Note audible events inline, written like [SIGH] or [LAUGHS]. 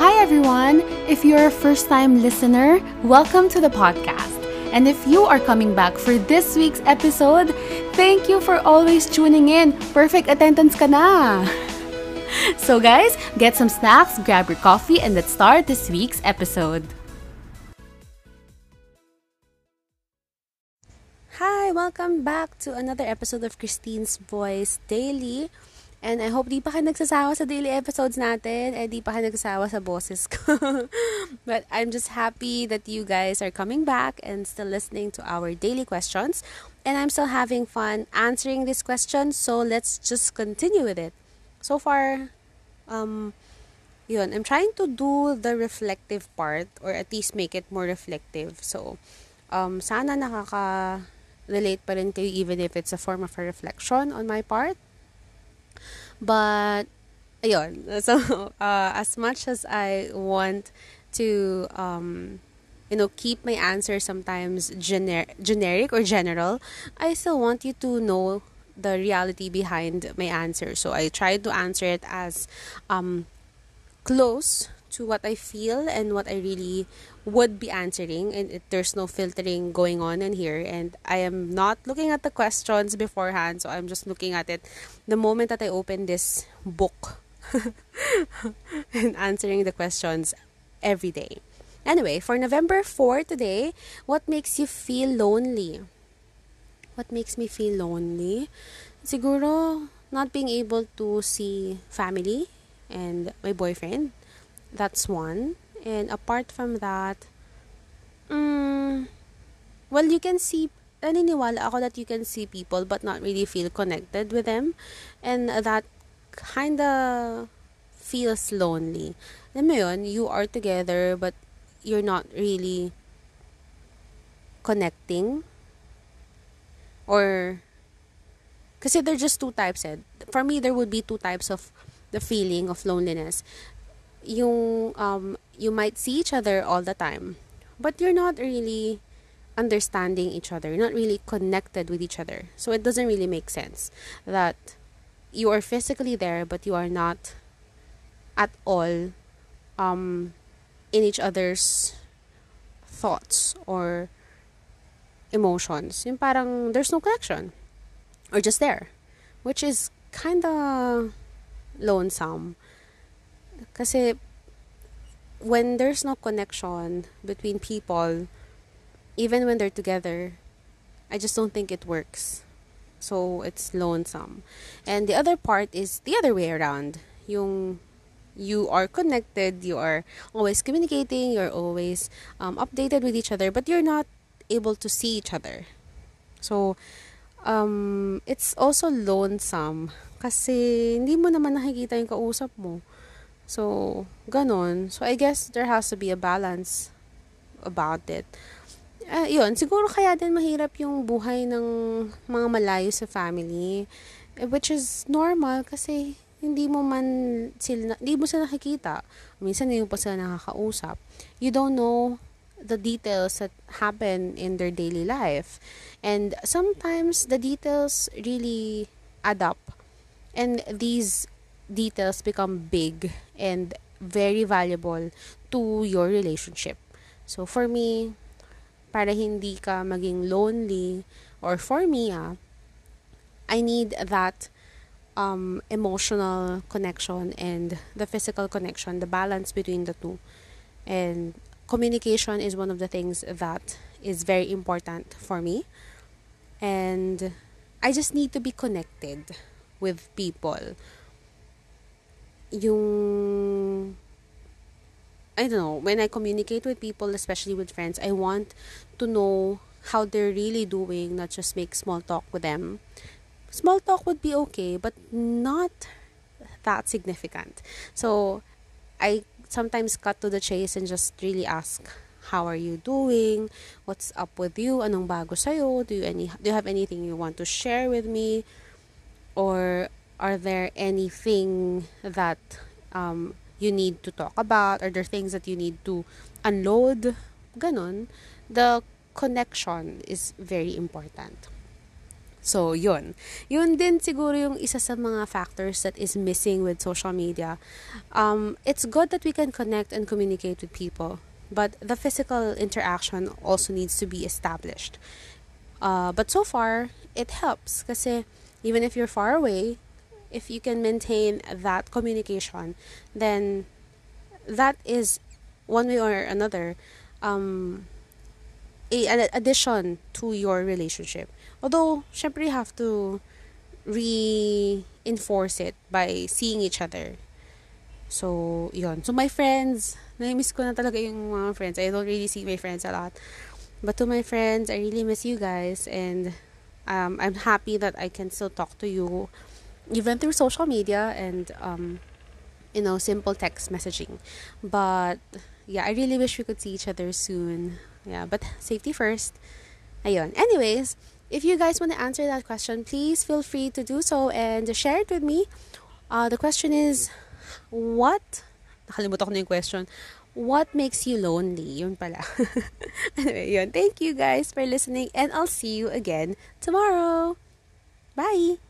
Hi, everyone. If you're a first time listener, welcome to the podcast. And if you are coming back for this week's episode, thank you for always tuning in. Perfect attendance ka na. [LAUGHS] So, guys, get some snacks, grab your coffee, and let's start this week's episode. Hi, welcome back to another episode of Christine's Voice Daily. And I hope di pa ka nagsasawa sa daily episodes natin and di pa ka nagsasawa sa bosses ko. [LAUGHS] but I'm just happy that you guys are coming back and still listening to our daily questions. And I'm still having fun answering these questions, so let's just continue with it. So far, um, yun, I'm trying to do the reflective part or at least make it more reflective. So, um, sana nakaka-relate pa rin kayo even if it's a form of a reflection on my part. But, ayun. [LAUGHS] So, uh, as much as I want to, um, you know, keep my answer sometimes gener- generic or general, I still want you to know the reality behind my answer. So, I try to answer it as um, close to what I feel and what I really would be answering and it, there's no filtering going on in here and I am not looking at the questions beforehand so I'm just looking at it the moment that I open this book [LAUGHS] and answering the questions every day. Anyway, for November 4 today, what makes you feel lonely? What makes me feel lonely? Siguro not being able to see family and my boyfriend. That's one. And apart from that, mm, well, you can see, naniniwala ako that you can see people but not really feel connected with them. And that kinda feels lonely. Alam mo yun, you are together but you're not really connecting. Or, kasi there just two types eh. For me, there would be two types of the feeling of loneliness. Yung um, you might see each other all the time, but you're not really understanding each other. You're not really connected with each other. So it doesn't really make sense that you are physically there, but you are not at all um, in each other's thoughts or emotions. Yung parang there's no connection or just there, which is kind of lonesome. Kasi when there's no connection between people, even when they're together, I just don't think it works. So it's lonesome. And the other part is the other way around. Yung you are connected, you are always communicating, you're always um, updated with each other, but you're not able to see each other. So, um, it's also lonesome kasi hindi mo naman nakikita yung kausap mo. So, ganon. So, I guess there has to be a balance about it. Uh, yun, siguro kaya din mahirap yung buhay ng mga malayo sa family. Eh, which is normal kasi hindi mo man sila, hindi mo sila nakikita. Minsan hindi mo pa sila nakakausap. You don't know the details that happen in their daily life. And sometimes the details really add up. And these details become big and very valuable to your relationship. So for me, para hindi ka maging lonely or for me, ah, I need that um, emotional connection and the physical connection, the balance between the two. And communication is one of the things that is very important for me. And I just need to be connected with people yung I don't know, when I communicate with people, especially with friends, I want to know how they're really doing, not just make small talk with them. Small talk would be okay, but not that significant. So I sometimes cut to the chase and just really ask, how are you doing? What's up with you? Anong bago sa'yo? Do you any do you have anything you want to share with me? Or are there anything that um, you need to talk about? Are there things that you need to unload? Ganon. The connection is very important. So, yun. Yun din siguro yung isa sa mga factors that is missing with social media. Um, it's good that we can connect and communicate with people, but the physical interaction also needs to be established. Uh, but so far, it helps kasi even if you're far away, if you can maintain that communication, then that is one way or another um, a, an addition to your relationship. Although, syempre you have to reinforce it by seeing each other. So, yon. So, my friends, na-miss ko na talaga yung mga friends. I don't really see my friends a lot. But to my friends, I really miss you guys. And um, I'm happy that I can still talk to you even through social media and, um, you know, simple text messaging. But, yeah, I really wish we could see each other soon. Yeah, but safety first. Ayun. Anyways, if you guys want to answer that question, please feel free to do so and share it with me. Uh, the question is, what? Nakalimutan ko na yung question. What makes you lonely? Yun pala. [LAUGHS] anyway, yun. Thank you guys for listening and I'll see you again tomorrow. Bye!